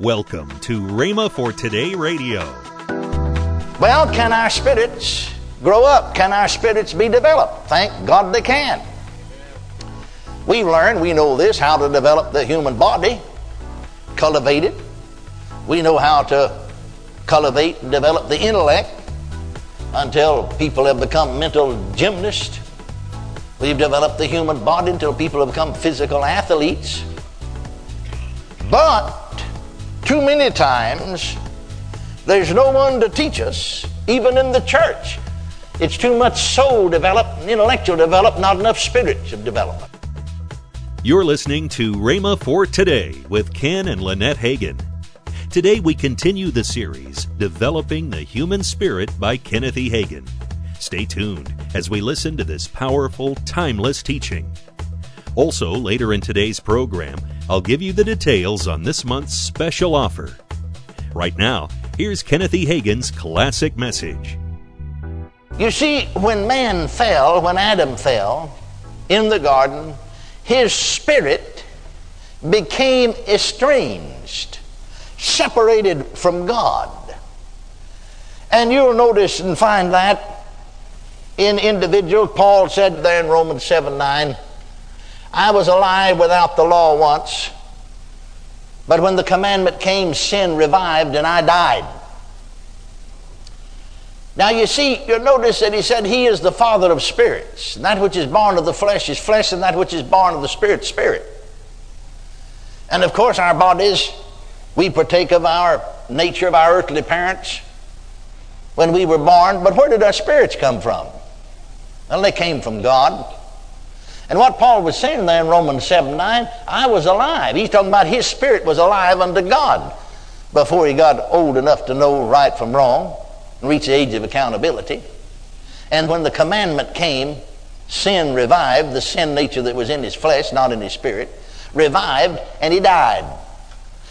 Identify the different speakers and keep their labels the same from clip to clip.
Speaker 1: Welcome to Rhema for Today Radio.
Speaker 2: Well, can our spirits grow up? Can our spirits be developed? Thank God they can. We've learned, we know this, how to develop the human body, cultivate it. We know how to cultivate and develop the intellect until people have become mental gymnasts. We've developed the human body until people have become physical athletes. But too many times, there's no one to teach us, even in the church. It's too much soul developed, intellectual developed, not enough spiritual development.
Speaker 1: You're listening to Rhema for Today with Ken and Lynette Hagin. Today we continue the series Developing the Human Spirit by Kenneth E. Hagin. Stay tuned as we listen to this powerful, timeless teaching. Also, later in today's program, I'll give you the details on this month's special offer. Right now, here's Kenneth E. Hagin's classic message.
Speaker 2: You see, when man fell, when Adam fell in the garden, his spirit became estranged, separated from God. And you'll notice and find that in individuals. Paul said there in Romans 7 9, I was alive without the law once, but when the commandment came, sin revived and I died. Now you see, you'll notice that he said he is the father of spirits. And that which is born of the flesh is flesh, and that which is born of the spirit, spirit. And of course, our bodies, we partake of our nature of our earthly parents when we were born. But where did our spirits come from? Well, they came from God. And what Paul was saying there in Romans 7 9, I was alive. He's talking about his spirit was alive unto God before he got old enough to know right from wrong and reach the age of accountability. And when the commandment came, sin revived, the sin nature that was in his flesh, not in his spirit, revived, and he died.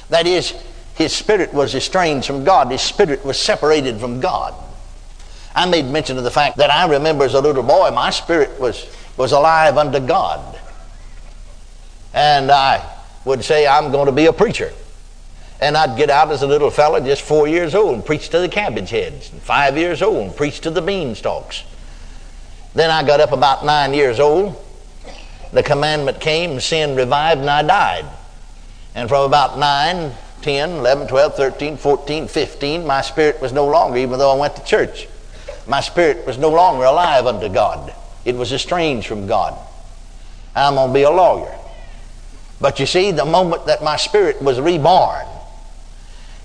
Speaker 2: That is, his spirit was estranged from God, his spirit was separated from God. I made mention of the fact that I remember as a little boy, my spirit was, was alive unto God. And I would say, I'm going to be a preacher. And I'd get out as a little fella, just four years old, and preach to the cabbage heads. And five years old, and preach to the beanstalks. Then I got up about nine years old. The commandment came, sin revived, and I died. And from about 9, 10, 11, 12, 13, 14, 15, my spirit was no longer, even though I went to church, my spirit was no longer alive unto God. It was estranged from God. I'm going to be a lawyer. But you see, the moment that my spirit was reborn,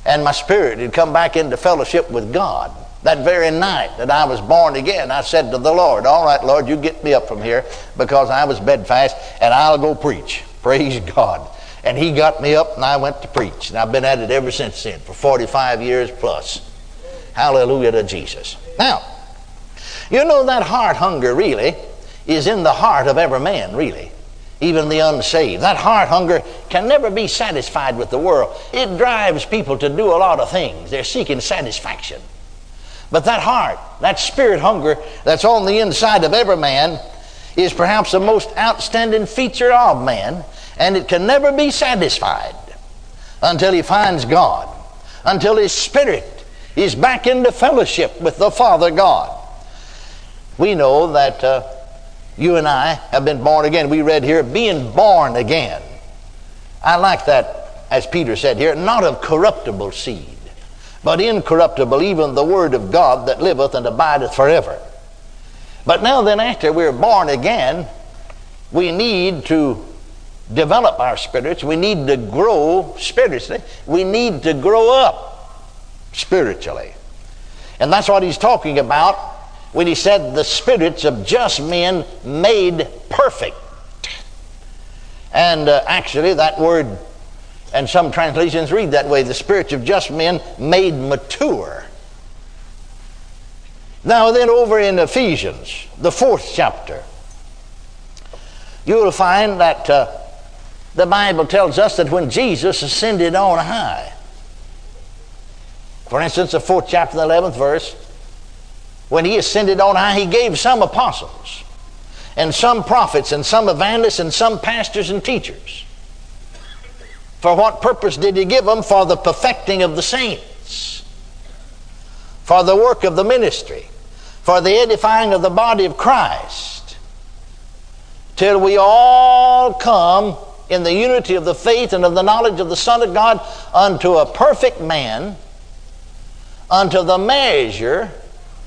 Speaker 2: and my spirit had come back into fellowship with God. That very night that I was born again, I said to the Lord, All right, Lord, you get me up from here because I was bedfast and I'll go preach. Praise God. And He got me up and I went to preach. And I've been at it ever since then for 45 years plus. Hallelujah to Jesus. Now, you know that heart hunger really is in the heart of every man, really even the unsaved. That heart hunger can never be satisfied with the world. It drives people to do a lot of things. They're seeking satisfaction. But that heart, that spirit hunger that's on the inside of every man, is perhaps the most outstanding feature of man, and it can never be satisfied until he finds God, until his spirit is back into fellowship with the Father God. We know that. Uh, you and I have been born again. We read here, being born again. I like that, as Peter said here, not of corruptible seed, but incorruptible, even the word of God that liveth and abideth forever. But now then, after we're born again, we need to develop our spirits. We need to grow spiritually. We need to grow up spiritually. And that's what he's talking about when he said, The spirits of just men made perfect. And uh, actually, that word, and some translations read that way the spirits of just men made mature. Now, then, over in Ephesians, the fourth chapter, you will find that uh, the Bible tells us that when Jesus ascended on high, for instance, the fourth chapter, the 11th verse, when he ascended on high, he gave some apostles, and some prophets, and some evangelists, and some pastors and teachers. For what purpose did he give them? For the perfecting of the saints, for the work of the ministry, for the edifying of the body of Christ, till we all come in the unity of the faith and of the knowledge of the Son of God unto a perfect man, unto the measure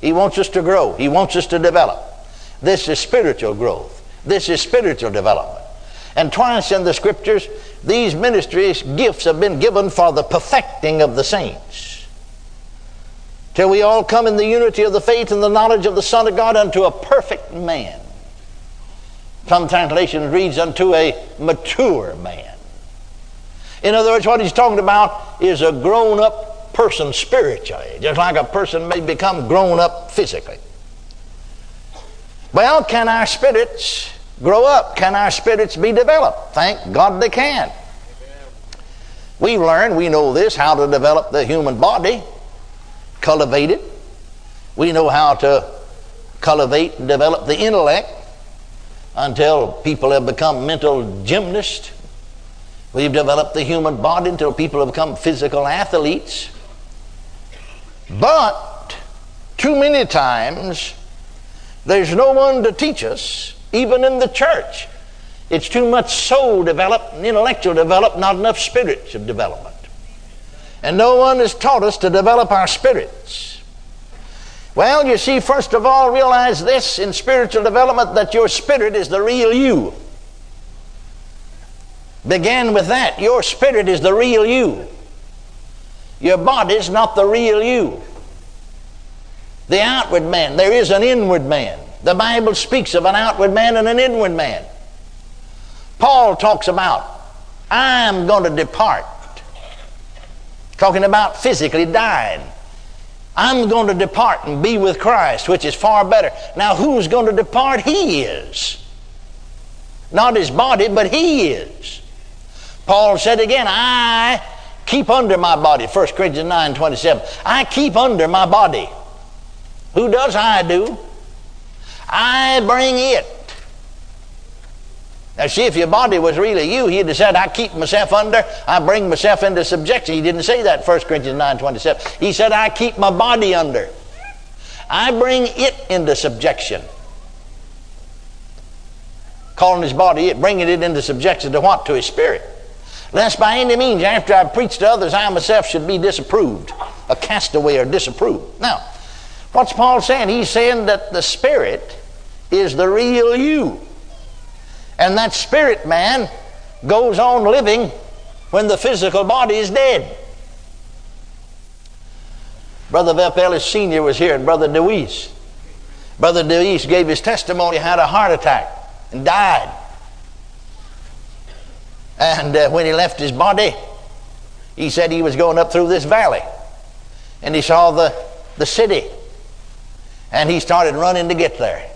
Speaker 2: He wants us to grow. He wants us to develop. This is spiritual growth. This is spiritual development. And twice in the scriptures, these ministries, gifts have been given for the perfecting of the saints. Till we all come in the unity of the faith and the knowledge of the Son of God unto a perfect man. Some translations reads unto a mature man. In other words, what he's talking about is a grown up person spiritually, just like a person may become grown up physically. Well, can our spirits grow up? Can our spirits be developed? Thank God they can. We've learned, we know this, how to develop the human body, cultivate it. We know how to cultivate and develop the intellect until people have become mental gymnasts. We've developed the human body until people have become physical athletes. But too many times there's no one to teach us, even in the church. It's too much soul developed intellectual developed, not enough spiritual development. And no one has taught us to develop our spirits. Well, you see, first of all, realize this in spiritual development that your spirit is the real you. Begin with that. Your spirit is the real you. Your body's not the real you the outward man. There is an inward man. The Bible speaks of an outward man and an inward man. Paul talks about, I'm going to depart. Talking about physically dying. I'm going to depart and be with Christ, which is far better. Now, who's going to depart? He is. Not his body, but he is. Paul said again, I keep under my body. 1 Corinthians 9 27. I keep under my body. Who does I do? I bring it. Now, see, if your body was really you, he'd have said, I keep myself under, I bring myself into subjection. He didn't say that 1 Corinthians 9 27. He said, I keep my body under. I bring it into subjection. Calling his body it, bringing it into subjection to what? To his spirit. Lest by any means, after I preach to others, I myself should be disapproved, a castaway or disapproved. Now, What's Paul saying? He's saying that the Spirit is the real you. And that spirit man goes on living when the physical body is dead. Brother Vep Ellis Sr. was here and Brother DeWeese. Brother DeWeese gave his testimony, had a heart attack, and died. And uh, when he left his body, he said he was going up through this valley. And he saw the, the city and he started running to get there.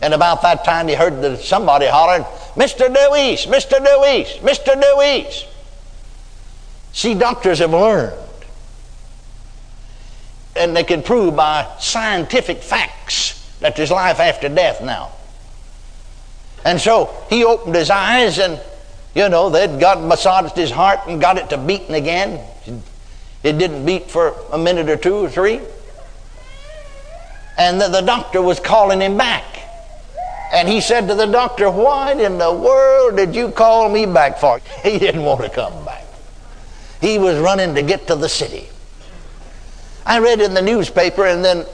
Speaker 2: And about that time, he heard the, somebody hollering, Mr. DeWeese, Mr. DeWeese, Mr. DeWeese. See, doctors have learned, and they can prove by scientific facts that there's life after death now. And so he opened his eyes, and you know, they'd got massaged his heart and got it to beating again. It didn't beat for a minute or two or three and the, the doctor was calling him back. And he said to the doctor, What in the world did you call me back for? He didn't want to come back. He was running to get to the city. I read in the newspaper, and then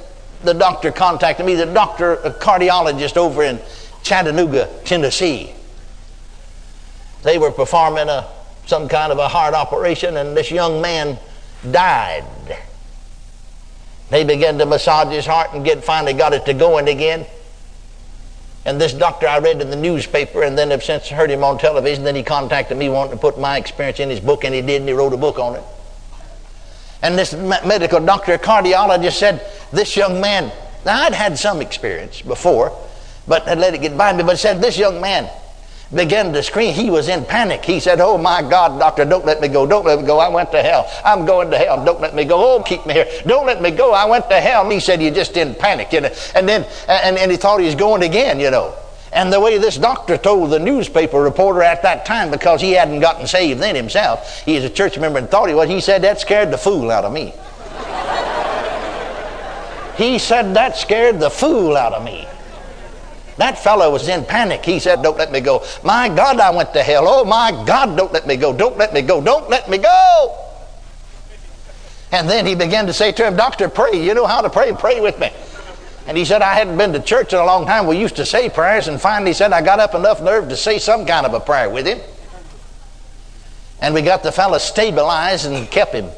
Speaker 2: the doctor contacted me, the doctor, a cardiologist over in Chattanooga, Tennessee. They were performing a, some kind of a heart operation, and this young man died. They began to massage his heart and get finally got it to going again. And this doctor I read in the newspaper and then have since heard him on television. Then he contacted me wanting to put my experience in his book, and he did, and he wrote a book on it. And this medical doctor, cardiologist, said, This young man, now I'd had some experience before, but I let it get by me, but said, This young man began to scream. He was in panic. He said, Oh my God, doctor, don't let me go. Don't let me go. I went to hell. I'm going to hell. Don't let me go. Oh, keep me here. Don't let me go. I went to hell. And he said, You're just in panic. You know? And then, and, and he thought he was going again, you know. And the way this doctor told the newspaper reporter at that time, because he hadn't gotten saved then himself, he was a church member and thought he was, he said, That scared the fool out of me. he said, That scared the fool out of me. That fellow was in panic. He said, Don't let me go. My God, I went to hell. Oh, my God, don't let me go. Don't let me go. Don't let me go. And then he began to say to him, Doctor, pray. You know how to pray. Pray with me. And he said, I hadn't been to church in a long time. We used to say prayers. And finally, he said, I got up enough nerve to say some kind of a prayer with him. And we got the fellow stabilized and kept him.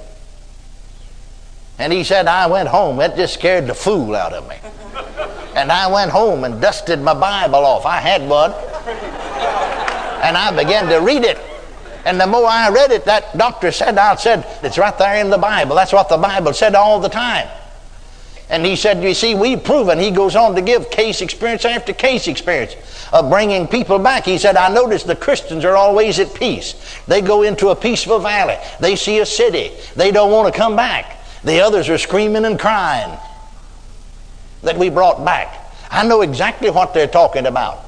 Speaker 2: And he said, I went home. It just scared the fool out of me. And I went home and dusted my Bible off. I had one. And I began to read it. And the more I read it, that doctor said, I said, it's right there in the Bible. That's what the Bible said all the time. And he said, You see, we've proven. He goes on to give case experience after case experience of bringing people back. He said, I notice the Christians are always at peace. They go into a peaceful valley, they see a city, they don't want to come back. The others are screaming and crying that we brought back. I know exactly what they're talking about.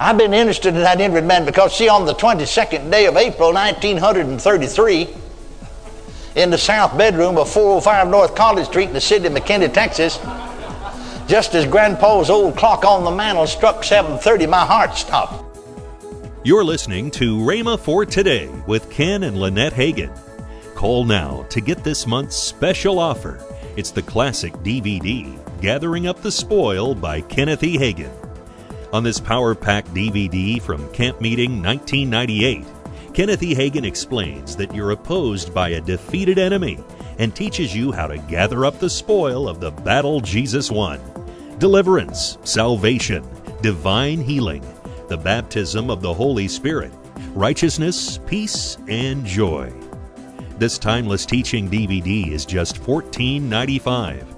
Speaker 2: I've been interested in that injured man because, see, on the 22nd day of April 1933, in the south bedroom of 405 North College Street in the city of McKinney, Texas, just as Grandpa's old clock on the mantel struck 7:30, my heart stopped.
Speaker 1: You're listening to Rhema for Today with Ken and Lynette Hagin. Call now to get this month's special offer. It's the classic DVD Gathering Up the Spoil by Kenneth E. Hagin. On this Power Pack DVD from Camp Meeting 1998, Kenneth E. Hagin explains that you're opposed by a defeated enemy and teaches you how to gather up the spoil of the battle Jesus won deliverance, salvation, divine healing, the baptism of the Holy Spirit, righteousness, peace, and joy. This timeless teaching DVD is just $14.95.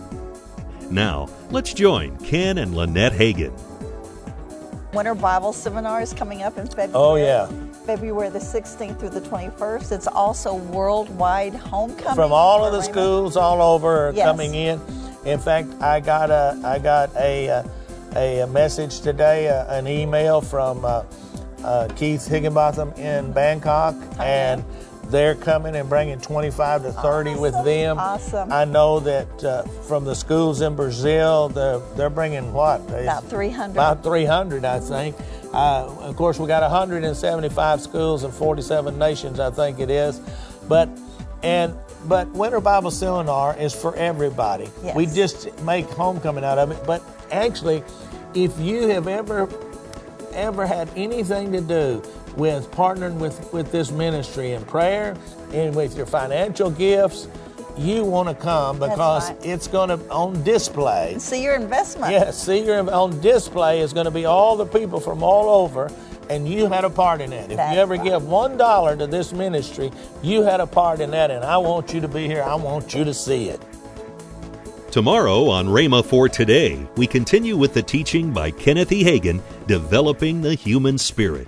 Speaker 1: Now, let's join Ken and Lynette Hagin.
Speaker 3: Winter Bible Seminar is coming up in February.
Speaker 4: Oh, yeah.
Speaker 3: February the 16th through the 21st. It's also worldwide homecoming.
Speaker 4: From all of the
Speaker 3: for
Speaker 4: schools all over are
Speaker 3: Yes.
Speaker 4: coming in. In fact, I got a I got a uh, a, a message today, uh, an email from uh, uh, Keith Higginbotham in Bangkok, and they're coming and bringing 25 to 30 with them.
Speaker 3: Awesome.
Speaker 4: I know that uh, from the schools in Brazil, they're they're bringing what
Speaker 3: About 300.
Speaker 4: About 300, I think. Uh, of course, we got 175 schools in 47 nations, I think it is. But and but Winter Bible Seminar is for everybody.
Speaker 3: Yes.
Speaker 4: We just make homecoming out of it. But actually, if you have ever ever had anything to do with partnering with, with this ministry in prayer and with your financial gifts, you want to come because
Speaker 3: right.
Speaker 4: it's going to on display.
Speaker 3: See your investment.
Speaker 4: Yes, see, you're on display is going to be all the people from all over, and you had a part in that. If
Speaker 3: That's
Speaker 4: you ever
Speaker 3: right.
Speaker 4: give one dollar to this ministry, you had a part in that, and I want you to be here. I want you to see it.
Speaker 1: Tomorrow on Rhema for Today, we continue with the teaching by Kenneth E. Hagin, Developing the Human Spirit.